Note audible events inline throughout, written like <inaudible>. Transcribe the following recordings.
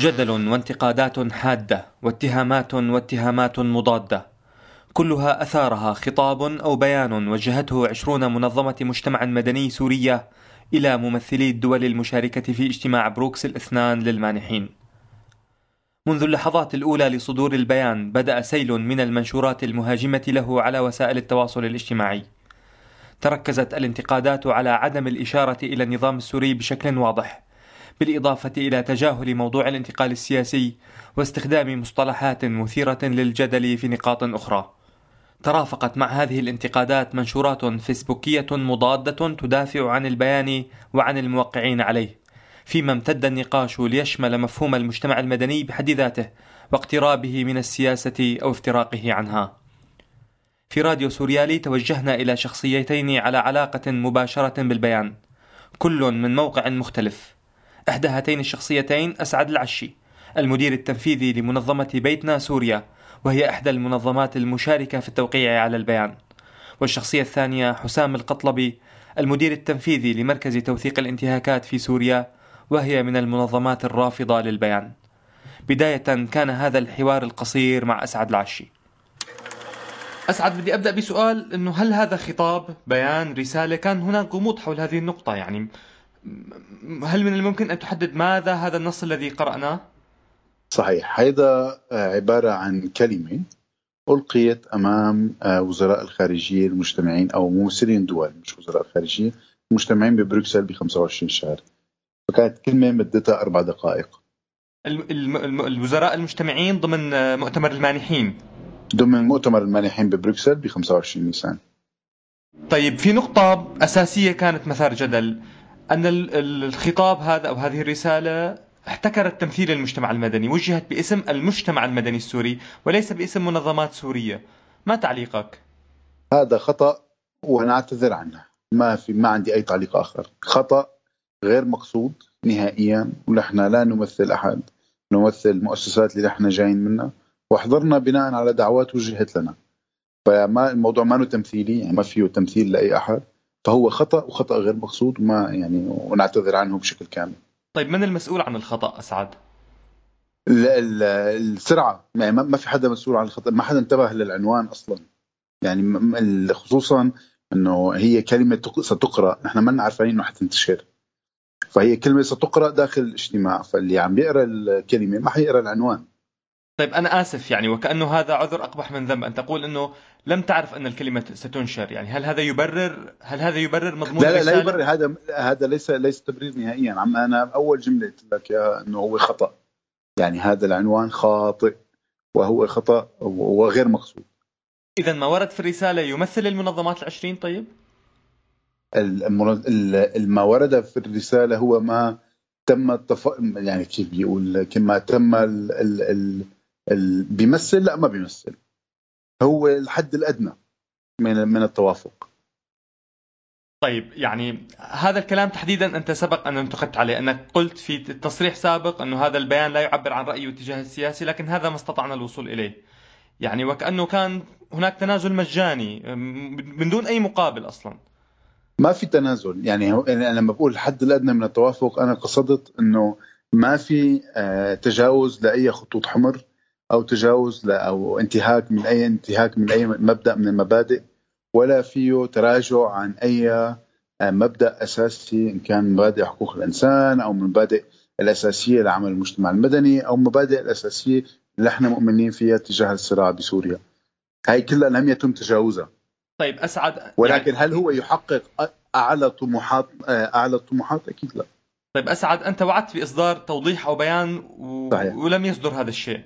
جدل وانتقادات حادة واتهامات واتهامات مضادة. كلها أثارها خطاب أو بيان وجهته عشرون منظمة مجتمع مدني سورية إلى ممثلي الدول المشاركة في اجتماع بروكسل اثنان للمانحين. منذ اللحظات الأولى لصدور البيان بدأ سيل من المنشورات المهاجمة له على وسائل التواصل الاجتماعي. تركزت الانتقادات على عدم الإشارة إلى النظام السوري بشكل واضح بالإضافة إلى تجاهل موضوع الانتقال السياسي واستخدام مصطلحات مثيرة للجدل في نقاط أخرى. ترافقت مع هذه الانتقادات منشورات فيسبوكية مضادة تدافع عن البيان وعن الموقعين عليه فيما امتد النقاش ليشمل مفهوم المجتمع المدني بحد ذاته واقترابه من السياسة أو افتراقه عنها. في راديو سوريالي توجهنا إلى شخصيتين على علاقة مباشرة بالبيان. كل من موقع مختلف. إحدى هاتين الشخصيتين أسعد العشي المدير التنفيذي لمنظمة بيتنا سوريا وهي إحدى المنظمات المشاركة في التوقيع على البيان. والشخصية الثانية حسام القطلبي المدير التنفيذي لمركز توثيق الانتهاكات في سوريا وهي من المنظمات الرافضة للبيان. بداية كان هذا الحوار القصير مع أسعد العشي. أسعد بدي أبدأ بسؤال أنه هل هذا خطاب بيان رسالة؟ كان هناك غموض حول هذه النقطة يعني هل من الممكن أن تحدد ماذا هذا النص الذي قرأناه؟ صحيح. هذا عبارة عن كلمة ألقيت أمام وزراء الخارجية المجتمعين أو ممثلين دول مش وزراء الخارجية مجتمعين ببروكسل ب 25 شهر. فكانت كلمة مدتها أربع دقائق. الوزراء المجتمعين ضمن مؤتمر المانحين. ضمن مؤتمر المانحين ببروكسل ب 25 نيسان. طيب في نقطة أساسية كانت مثار جدل أن الخطاب هذا أو هذه الرسالة احتكرت تمثيل المجتمع المدني وجهت باسم المجتمع المدني السوري وليس باسم منظمات سورية. ما تعليقك؟ هذا خطأ ونعتذر عنه. ما في ما عندي أي تعليق آخر. خطأ غير مقصود نهائيا ونحن لا نمثل أحد. نمثل المؤسسات اللي نحن جايين منها. وحضرنا بناء على دعوات وجهت لنا. فما الموضوع ما تمثيلي يعني ما فيه تمثيل لأي أحد فهو خطأ وخطأ غير مقصود وما يعني ونعتذر عنه بشكل كامل. طيب من المسؤول عن الخطأ أسعد؟ السرعة. يعني ما في حدا مسؤول عن الخطأ ما حدا انتبه للعنوان أصلا. يعني خصوصا إنه هي كلمة ستقرأ. نحن ما عارفين إنه حتنتشر. فهي كلمة ستقرأ داخل الاجتماع فاللي عم بيقرا الكلمة ما حيقرأ العنوان. طيب أنا آسف يعني وكأنه هذا عذر أقبح من ذنب أن تقول أنه لم تعرف أن الكلمة ستنشر يعني. هل هذا يبرر هل هذا يبرر مضمون لا لا, لا يبرر. هذا هذا ليس ليس تبرير نهائيا. عم أنا أول جملة قلت لك يا أنه هو خطأ. يعني هذا العنوان خاطئ وهو خطأ وغير مقصود. إذا ما ورد في الرسالة يمثل المنظمات العشرين طيب؟ ما ورد في الرسالة هو ما تم التف... يعني كيف بيقول كما تم ال... ال... ال... بيمثل؟ لا ما بيمثل. هو الحد الأدنى من من التوافق. طيب يعني هذا الكلام تحديدا أنت سبق أن انتقدت عليه أنك قلت في تصريح سابق أنه هذا البيان لا يعبر عن رايي واتجاه السياسي لكن هذا ما استطعنا الوصول إليه. يعني وكأنه كان هناك تنازل مجاني من دون أي مقابل أصلا. ما في تنازل. يعني أنا لما بقول الحد الأدنى من التوافق أنا قصدت أنه ما في آه، تجاوز لأي خطوط حمر. أو تجاوز أو انتهاك من اي انتهاك من أي مبدأ من المبادئ ولا فيه تراجع عن أي آه، مبدأ أساسي إن كان مبادئ حقوق الإنسان أو مبادئ الأساسية لعمل المجتمع المدني أو مبادئ الأساسية اللي إحنا مؤمنين فيها تجاه الصراع بسوريا. هاي كلها لم يتم تجاوزها. طيب أسعد ولكن يعني... هل هو يحقق أعلى طموحات؟ آه، أعلى الطموحات أكيد لا. طيب أسعد أنت وعدت بإصدار توضيح أو بيان و... صحيح. ولم يصدر هذا الشيء.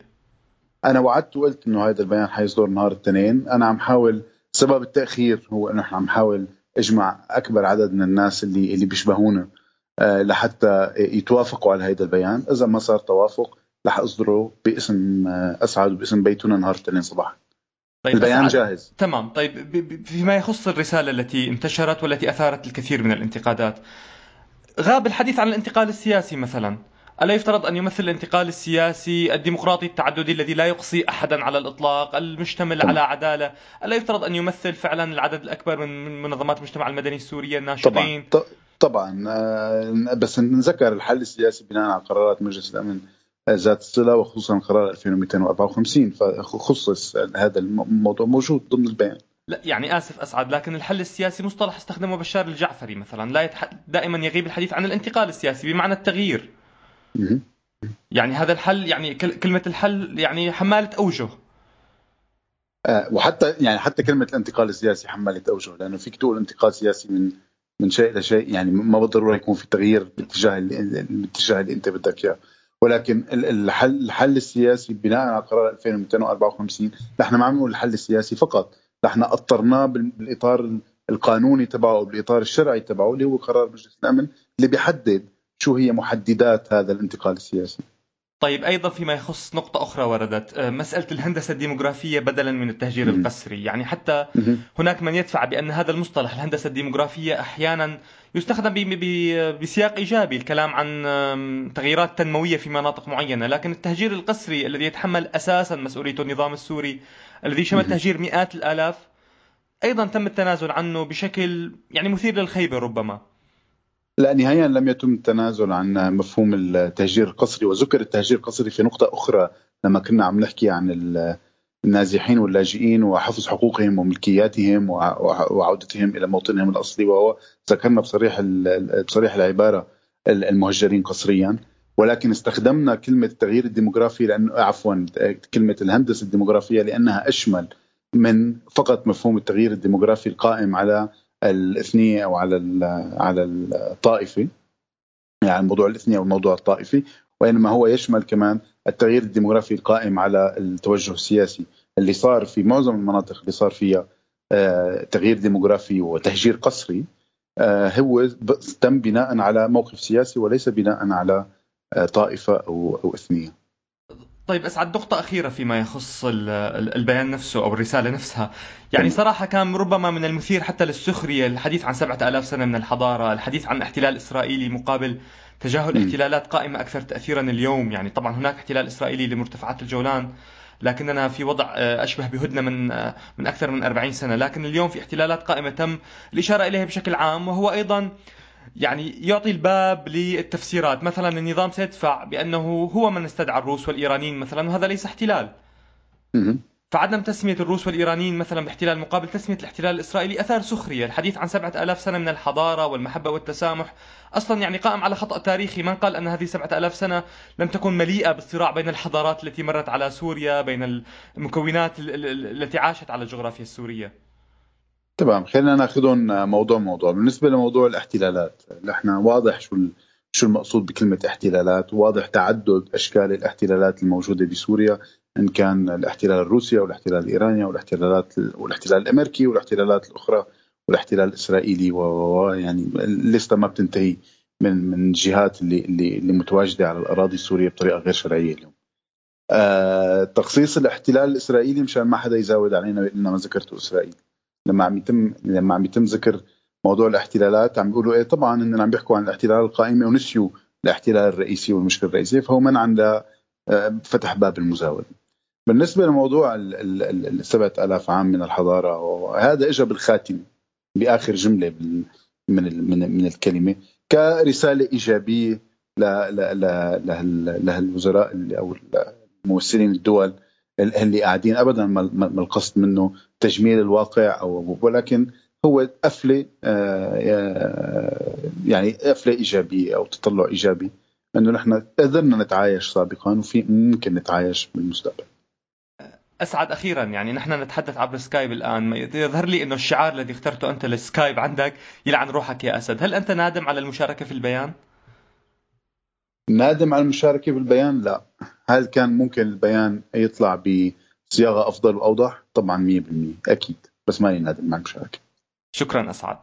أنا وعدت وقلت إنه هذا البيان حيصدر نهار الاثنين. أنا عم حاول سبب التأخير هو إنه إحنا عم حاول أجمع أكبر عدد من الناس اللي اللي بيشبهونا أه لحتى يتوافقوا على هذا البيان. إذا ما صار توافق رح أصدره باسم آه، أسعد وباسم بيتنا نهار الاثنين صباحا. طيب البيان جاهز. تمام. طيب فيما يخص الرسالة التي انتشرت والتي أثارت الكثير من الانتقادات غاب الحديث عن الانتقال السياسي مثلا. ألا يفترض أن يمثل الانتقال السياسي الديمقراطي التعددي الذي لا يقصي أحدا على الإطلاق المشتمل. على عدالة؟ ألا يفترض أن يمثل فعلا العدد الأكبر من منظمات المجتمع المدني السورية الناشطين؟ طبعا. طبعا. آه، بس نذكر الحل السياسي بناء على قرارات مجلس الأمن ذات الصلة وخصوصا قرار 2254 فخصص هذا الموضوع موجود ضمن البيان. لا يعني آسف أسعد لكن الحل السياسي مصطلح استخدمه بشار الجعفري مثلا. لا يتح... دائما يغيب الحديث عن الانتقال السياسي بمعنى التغيير. يعني هذا الحل يعني كلمة الحل يعني حمالة أوجه. آه وحتى يعني حتى كلمة الانتقال السياسي حمالة أوجه لأنه فيك تقول انتقال سياسي من من شيء لشيء يعني ما بالضرورة يكون في تغيير باتجاه الاتجاه اللي أنت بدك إياه. ولكن الحل الحل السياسي بناء على قرار 2254 نحن ما عم نقول الحل السياسي فقط. نحن اضطرناه بالإطار القانوني تبعه بالإطار الشرعي تبعه اللي هو قرار مجلس الأمن اللي بيحدد شو هي محددات هذا الانتقال السياسي؟ طيب أيضا فيما يخص نقطة أخرى وردت آه، مسألة الهندسة الديموغرافية بدلا من التهجير القسري، يعني حتى هناك من يدفع بأن هذا المصطلح الهندسة الديموغرافية أحيانا يستخدم بسياق إيجابي الكلام عن تغييرات تنموية في مناطق معينة، لكن التهجير القسري الذي يتحمل أساسا مسؤولية النظام السوري الذي شمل تهجير مئات الآلاف أيضا تم التنازل عنه بشكل يعني مثير للخيبة ربما. لا نهائيا لم يتم التنازل عن مفهوم التهجير القسري وذكر التهجير القسري في نقطة أخرى لما كنا عم نحكي عن النازحين واللاجئين وحفظ حقوقهم وملكياتهم وعودتهم إلى موطنهم الأصلي وهو ذكرنا بصريح بصريح العبارة المهجرين قسريا. ولكن استخدمنا كلمة التغيير الديموغرافي لأنه عفوا كلمة الهندسة الديموغرافية لأنها أشمل من فقط مفهوم التغيير الديموغرافي القائم على الاثنية أو على على الطائفة يعني الموضوع الاثنية أو الموضوع الطائفي وإنما هو يشمل كمان التغيير الديموغرافي القائم على التوجه السياسي اللي صار في معظم المناطق اللي صار فيها آه، تغيير ديموغرافي وتهجير قسري آه، هو تم بناء على موقف سياسي وليس بناء على آه، طائفة أو اثنية. طيب أسعد نقطة أخيرة فيما يخص البيان نفسه أو الرسالة نفسها. يعني صراحة كان ربما من المثير حتى للسخرية الحديث عن سبعة ألاف سنة من الحضارة الحديث عن احتلال إسرائيلي مقابل تجاهل احتلالات قائمة أكثر تأثيرا اليوم. يعني طبعا هناك احتلال إسرائيلي لمرتفعات الجولان لكننا في وضع آه، أشبه بهدنة من آه، من أكثر من 40 سنة. لكن اليوم في احتلالات قائمة تم الإشارة إليها بشكل عام وهو أيضا يعني يعطي الباب للتفسيرات. مثلا النظام سيدفع بأنه هو من استدعى الروس والإيرانيين مثلا وهذا ليس احتلال. فعدم تسمية الروس والإيرانيين مثلا باحتلال مقابل تسمية الاحتلال الإسرائيلي أثار سخرية. الحديث عن سبعة ألاف سنة من الحضارة والمحبة والتسامح أصلا يعني قائم على خطأ تاريخي. من قال أن هذه سبعة ألاف سنة لم تكن مليئة بالصراع بين الحضارات التي مرت على سوريا بين المكونات التي عاشت على الجغرافيا السورية. تمام خلينا ناخذهم موضوع موضوع بالنسبة لموضوع الاحتلالات نحن واضح شو شو المقصود بكلمة احتلالات واضح تعدد أشكال الاحتلالات الموجودة بسوريا إن كان الاحتلال الروسي أو الاحتلال الإيراني أو الاحتلالات والاحتلال الأمريكي والاحتلالات الأخرى والاحتلال الإسرائيلي و يعني الليستة ما بتنتهي من من الجهات اللي اللي اللي متواجدة على الأراضي السورية بطريقة غير شرعية اليوم. آه تخصيص الاحتلال الإسرائيلي مشان ما حدا يزاود علينا لنا ما ذكرته إسرائيل. لما عم يتم لما عم يتم ذكر موضوع الاحتلالات عم بيقولوا إيه طبعا انهم عم بيحكوا عن الاحتلال القائمة ونسيوا الاحتلال الرئيسي والمشكلة الرئيسيه فهو منعا ل آه، فتح باب المزاوله. بالنسبة لموضوع ال 7000 عام من الحضارة هذا اجى بالخاتمه بآخر جملة من من من الكلمة كرسالة إيجابية لهالوزراء أو الممثلين الدول اللي قاعدين ابدا ما القصد منه تجميل الواقع أو ولكن هو قفلة آه، يعني قفلة إيجابية أو تطلع إيجابي إنه نحن قدرنا نتعايش سابقا وفي ممكن نتعايش بالمستقبل. أسعد أخيرا يعني نحن نتحدث عبر سكايب الآن. يظهر لي إنه الشعار الذي اخترته أنت للسكايب عندك يلعن روحك يا أسد. هل أنت نادم على المشاركة في البيان؟ نادم على المشاركة بالبيان؟ لا. هل كان ممكن البيان يطلع بصياغة أفضل وأوضح؟ طبعا 100% أكيد بس ماني نادم مع المشاركه شكرا أسعد.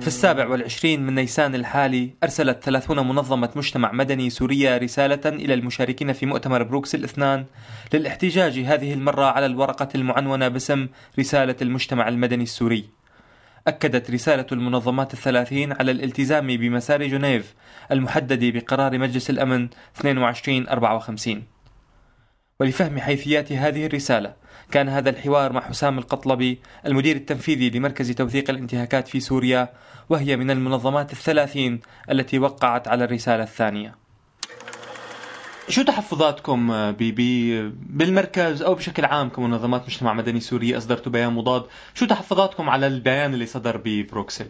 في السابع والعشرين من نيسان الحالي أرسلت ثلاثون منظمة مجتمع مدني سورية رسالة إلى المشاركين في مؤتمر بروكسل اثنان للاحتجاج هذه المرة على الورقة المعنونة باسم رسالة المجتمع المدني السوري. أكدت رسالة المنظمات الثلاثين على الالتزام بمسار جنيف المحدد بقرار مجلس الأمن 2254 ولفهم حيثيات هذه الرسالة كان هذا الحوار مع حسام القطلبي المدير التنفيذي لمركز توثيق الانتهاكات في سوريا وهي من المنظمات الثلاثين التي وقعت على الرسالة الثانية. شو تحفظاتكم بي بي بالمركز أو بشكل عام كمنظمات مجتمع مدني سوري اصدرتوا بيان مضاد، شو تحفظاتكم على البيان اللي صدر ببروكسل؟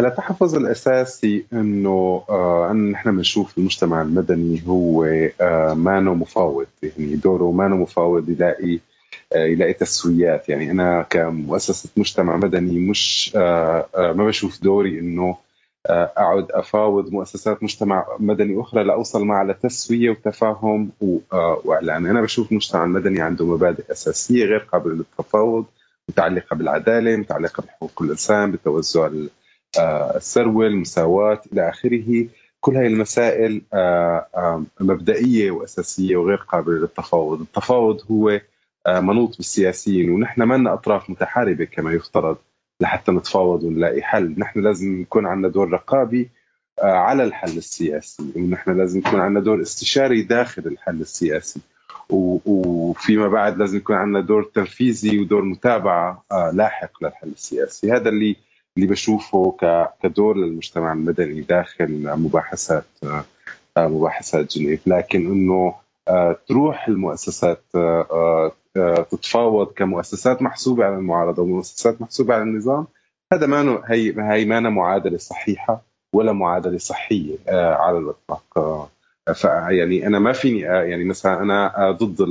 التحفظ الأساسي إنه آه نحن بنشوف المجتمع المدني هو آه مانو مفاوض يعني دوره مانو مفاوض يلاقي آه يلاقي تسويات يعني أنا كمؤسسة مجتمع مدني مش آه آه ما بشوف دوري إنه آه، اقعد أفاوض مؤسسات مجتمع مدني أخرى لأوصل معها لتسوية وتفاهم آه، وإعلان، أنا بشوف المجتمع المدني عنده مبادئ أساسية غير قابلة للتفاوض متعلقة بالعدالة، متعلقة بحقوق الإنسان، بتوزع آه، الثروه، المساواة إلى آخره، كل هذه المسائل مبدئية وأساسية وغير قابلة للتفاوض، التفاوض هو منوط بالسياسيين ونحن ما أطراف متحاربة كما يفترض. لحتى نتفاوض ونلاقي حل. نحن لازم يكون عندنا دور رقابي آه، على الحل السياسي ونحن لازم يكون عندنا دور استشاري داخل الحل السياسي. وفيما بعد لازم يكون عندنا دور تنفيذي ودور متابعة آه، لاحق للحل السياسي. هذا اللي اللي بشوفه كدور للمجتمع المدني داخل مباحثات آه، مباحثات جنيف. لكن إنه تروح المؤسسات تتفاوض كمؤسسات محسوبة على المعارضة ومؤسسات محسوبة على النظام هذا ما هي هي ما معادلة صحيحة ولا معادلة صحية آه، على الإطلاق. آه، يعني أنا ما فيني آه، يعني مثلا أنا ضد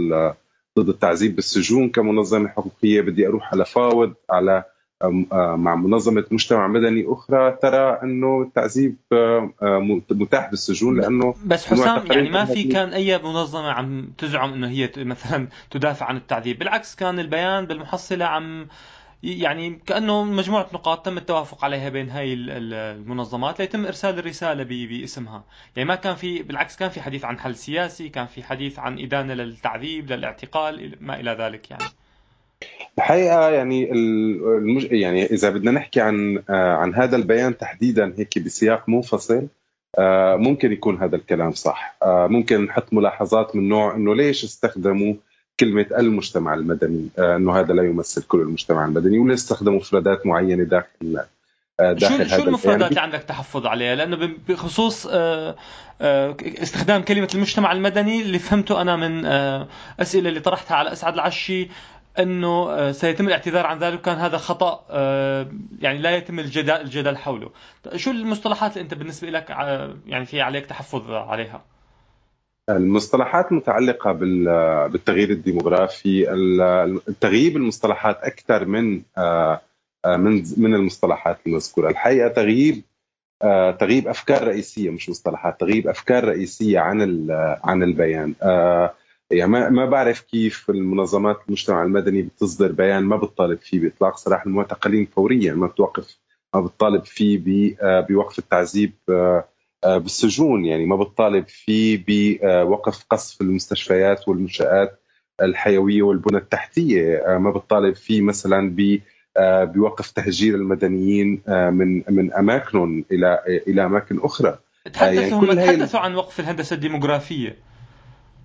ضد التعذيب بالسجون كمنظمة حقوقية بدي أروح على فاوض على مع منظمة مجتمع مدني أخرى ترى أنه التعذيب متاح بالسجون لأنه بس حسام يعني ما في كان أي منظمة عم تزعم إنه هي مثلا تدافع عن التعذيب بالعكس كان البيان بالمحصلة عم يعني كأنه مجموعة نقاط تم التوافق عليها بين هاي المنظمات ليتم إرسال الرسالة باسمها، يعني ما كان في بالعكس كان في حديث عن حل سياسي، كان في حديث عن إدانة للتعذيب، للإعتقال، ما إلى ذلك يعني. الحقيقة يعني المج... يعني إذا بدنا نحكي عن آه، عن هذا البيان تحديدا هيك بسياق منفصل آه، ممكن يكون هذا الكلام صح. آه، ممكن نحط ملاحظات من نوع إنه ليش استخدموا كلمة المجتمع المدني؟ إنه هذا لا يمثل كل المجتمع المدني ولا استخدموا مفردات معينة داخل داخل شو شو المفردات اللي عندك تحفظ عليها؟ لأنه بخصوص استخدام كلمة المجتمع المدني اللي فهمته أنا من أسئلة اللي طرحتها على أسعد العشي أنه آه، سيتم الاعتذار عن ذلك كان هذا خطأ آه، يعني لا يتم الجدل الجدل حوله. شو المصطلحات اللي أنت بالنسبة لك آه، يعني في عليك تحفظ عليها؟ المصطلحات المتعلقة بالتغيير الديموغرافي تغييب المصطلحات أكثر من من من المصطلحات المذكورة. الحقيقة تغييب تغييب أفكار رئيسية مش مصطلحات تغييب أفكار رئيسية عن عن البيان. يعني ما ما بعرف كيف المنظمات المجتمع المدني بتصدر بيان ما بتطالب فيه بإطلاق سراح المعتقلين فوريا ما بتوقف ما بتطالب فيه آه، بوقف التعذيب آه، آه، بالسجون يعني ما بتطالب فيه بوقف قصف المستشفيات والمنشآت الحيوية والبنى التحتية ما بتطالب فيه مثلا ب بوقف تهجير المدنيين من من أماكنهم إلى إلى أماكن أخرى. تحدثوا يعني تحدثوا عن وقف الهندسة الديموغرافية.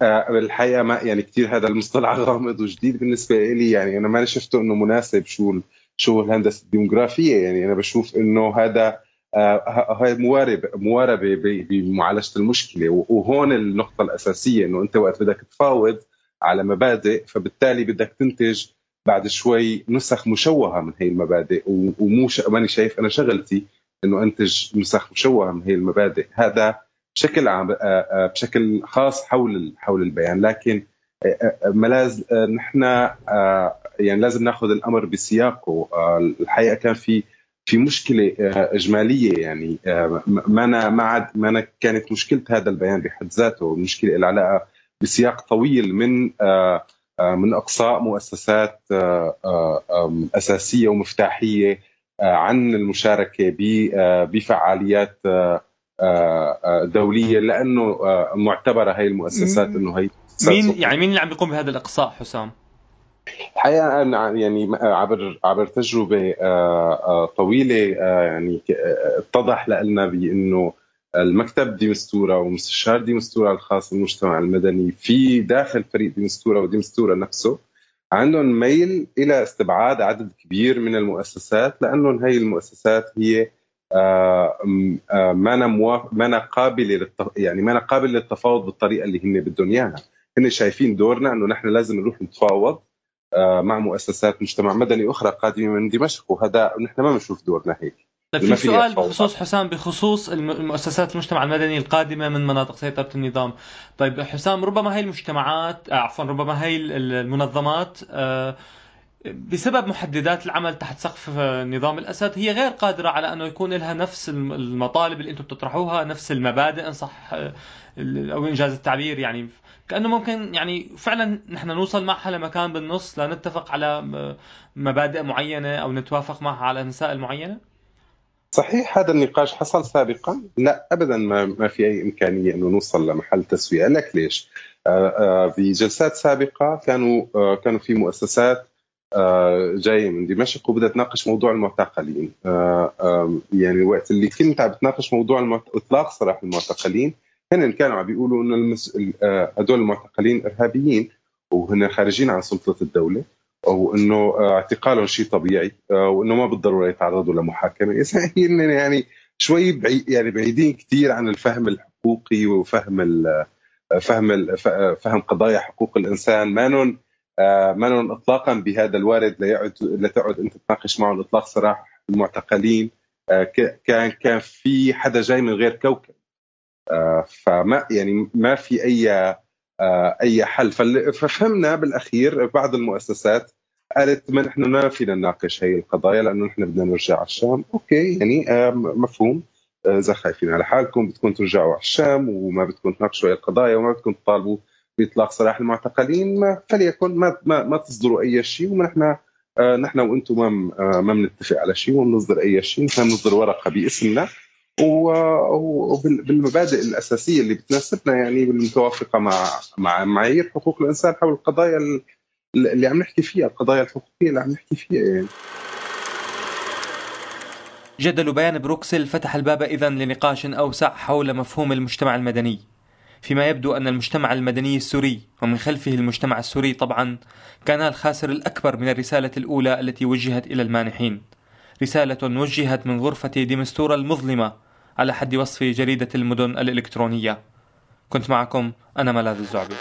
الحقيقة ما يعني كثير هذا المصطلح <laughs> غامض وجديد بالنسبة لي يعني أنا ما شفته إنه مناسب شو شو الهندسة الديموغرافية. يعني أنا بشوف إنه هذا آه، هاي مواربة مواربه بمعالجة المشكلة. وهون النقطة الأساسية إنه أنت وقت بدك تفاوض على مبادئ فبالتالي بدك تنتج بعد شوي نسخ مشوهة من هي المبادئ. ومو ماني شايف أنا شغلتي إنه أنتج نسخ مشوهة من هي المبادئ. هذا بشكل عام آه، آه، بشكل خاص حول حول البيان. لكن آه، ملاز نحن يعني لازم ناخذ الأمر بسياقه. الحقيقة كان في في مشكلة إجمالية يعني ما أنا ما عاد ما أنا كانت مشكلة هذا البيان بحد ذاته مشكلة العلاقه بسياق طويل من من أقصاء مؤسسات أساسية ومفتاحية عن المشاركة بفعاليات دولية لأنه آه، معتبرة هي المؤسسات إنه هي مين يعني مين اللي عم بيقوم بهذا الإقصاء حسام؟ الحقيقة أنا يعني عبر عبر تجربة طويلة يعني اتضح لنا بإنه المكتب ديمستورا ومستشار ديمستورا الخاص بالمجتمع المدني في داخل فريق ديمستورا وديمستورا نفسه عندهم ميل إلى استبعاد عدد كبير من المؤسسات لأنه هي المؤسسات هي آه، آه، ما أنا ما أنا قابله يعني ما أنا قابل للتفاوض بالطريقة اللي هن بدهم إياها. هن شايفين دورنا إنه نحن لازم نروح نتفاوض آه، مع مؤسسات مجتمع مدني أخرى قادمه من دمشق وهذا نحن ما بنشوف دورنا هيك. طيب في سؤال بخصوص حسام بخصوص المؤسسات المجتمع المدني القادمة من مناطق سيطرة النظام. طيب حسام ربما هي المجتمعات عفوا ربما هي المنظمات بسبب محددات العمل تحت سقف نظام الأسد هي غير قادرة على أنه يكون لها نفس المطالب اللي أنتم بتطرحوها نفس المبادئ إن صح أو إنجاز التعبير يعني. كأنه ممكن يعني فعلا نحن نوصل معها لمكان بالنص لنتفق على مبادئ معينة أو نتوافق معها على مسائل معينة؟ صحيح هذا النقاش حصل سابقا. لا ابدا ما, ما في أي إمكانية انه نوصل لمحل تسوية. لك ليش؟ آه، آه، في جلسات سابقة كانوا آه، كانوا في مؤسسات جاي من دمشق وبدها تناقش موضوع المعتقلين. يعني وقت اللي كنت عم بتناقش موضوع إطلاق سراح المعتقلين هن كانوا عم بيقولوا إنه المس... هدول المعتقلين إرهابيين وهن خارجين عن سلطة الدولة وانه اعتقالهم شيء طبيعي وإنه ما بالضرورة يتعرضوا لمحاكمة. <laughs> يعني شوي بعيد يعني بعيدين كثير عن الفهم الحقوقي وفهم ال فهم ال فهم قضايا حقوق الإنسان. ما ما اطلاقا بهذا الوارد ليعد لتقعد انت تناقش معهم اطلاق سراح المعتقلين. كان كان في حدا جاي من غير كوكب. فما يعني ما في أي أي حل. ففهمنا بالأخير بعض المؤسسات قالت ما نحن ما فينا نناقش هي القضايا لأنه نحن بدنا نرجع على الشام. أوكي يعني مفهوم. اذا خايفين على حالكم بدكم ترجعوا على الشام وما بدكم تناقشوا هي القضايا وما بدكم تطالبوا بإطلاق سراح المعتقلين فليكن ما ما, ما تصدروا أي شيء ونحن نحن وأنتم ما ما بنتفق على شيء وما بنصدر أي شيء نحن بنصدر ورقة باسمنا وبالمبادئ الأساسية اللي بتناسبنا يعني بالمتوافقة مع مع معايير حقوق الإنسان حول القضايا اللي عم نحكي فيها القضايا الحقوقية اللي عم نحكي فيها يعني. جدل بيان بروكسل فتح الباب اذا لنقاش أوسع حول مفهوم المجتمع المدني فيما يبدو أن المجتمع المدني السوري ومن خلفه المجتمع السوري طبعا كان الخاسر الأكبر من الرسالة الأولى التي وجهت إلى المانحين. رسالة وجهت من غرفة ديمستورا المظلمة على حد وصف جريدة المدن الإلكترونية. كنت معكم أنا ملاذ الزعبي.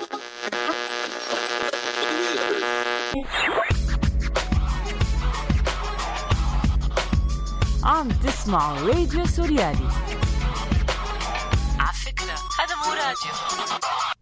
عم تسمعوا راديو سوريالي. على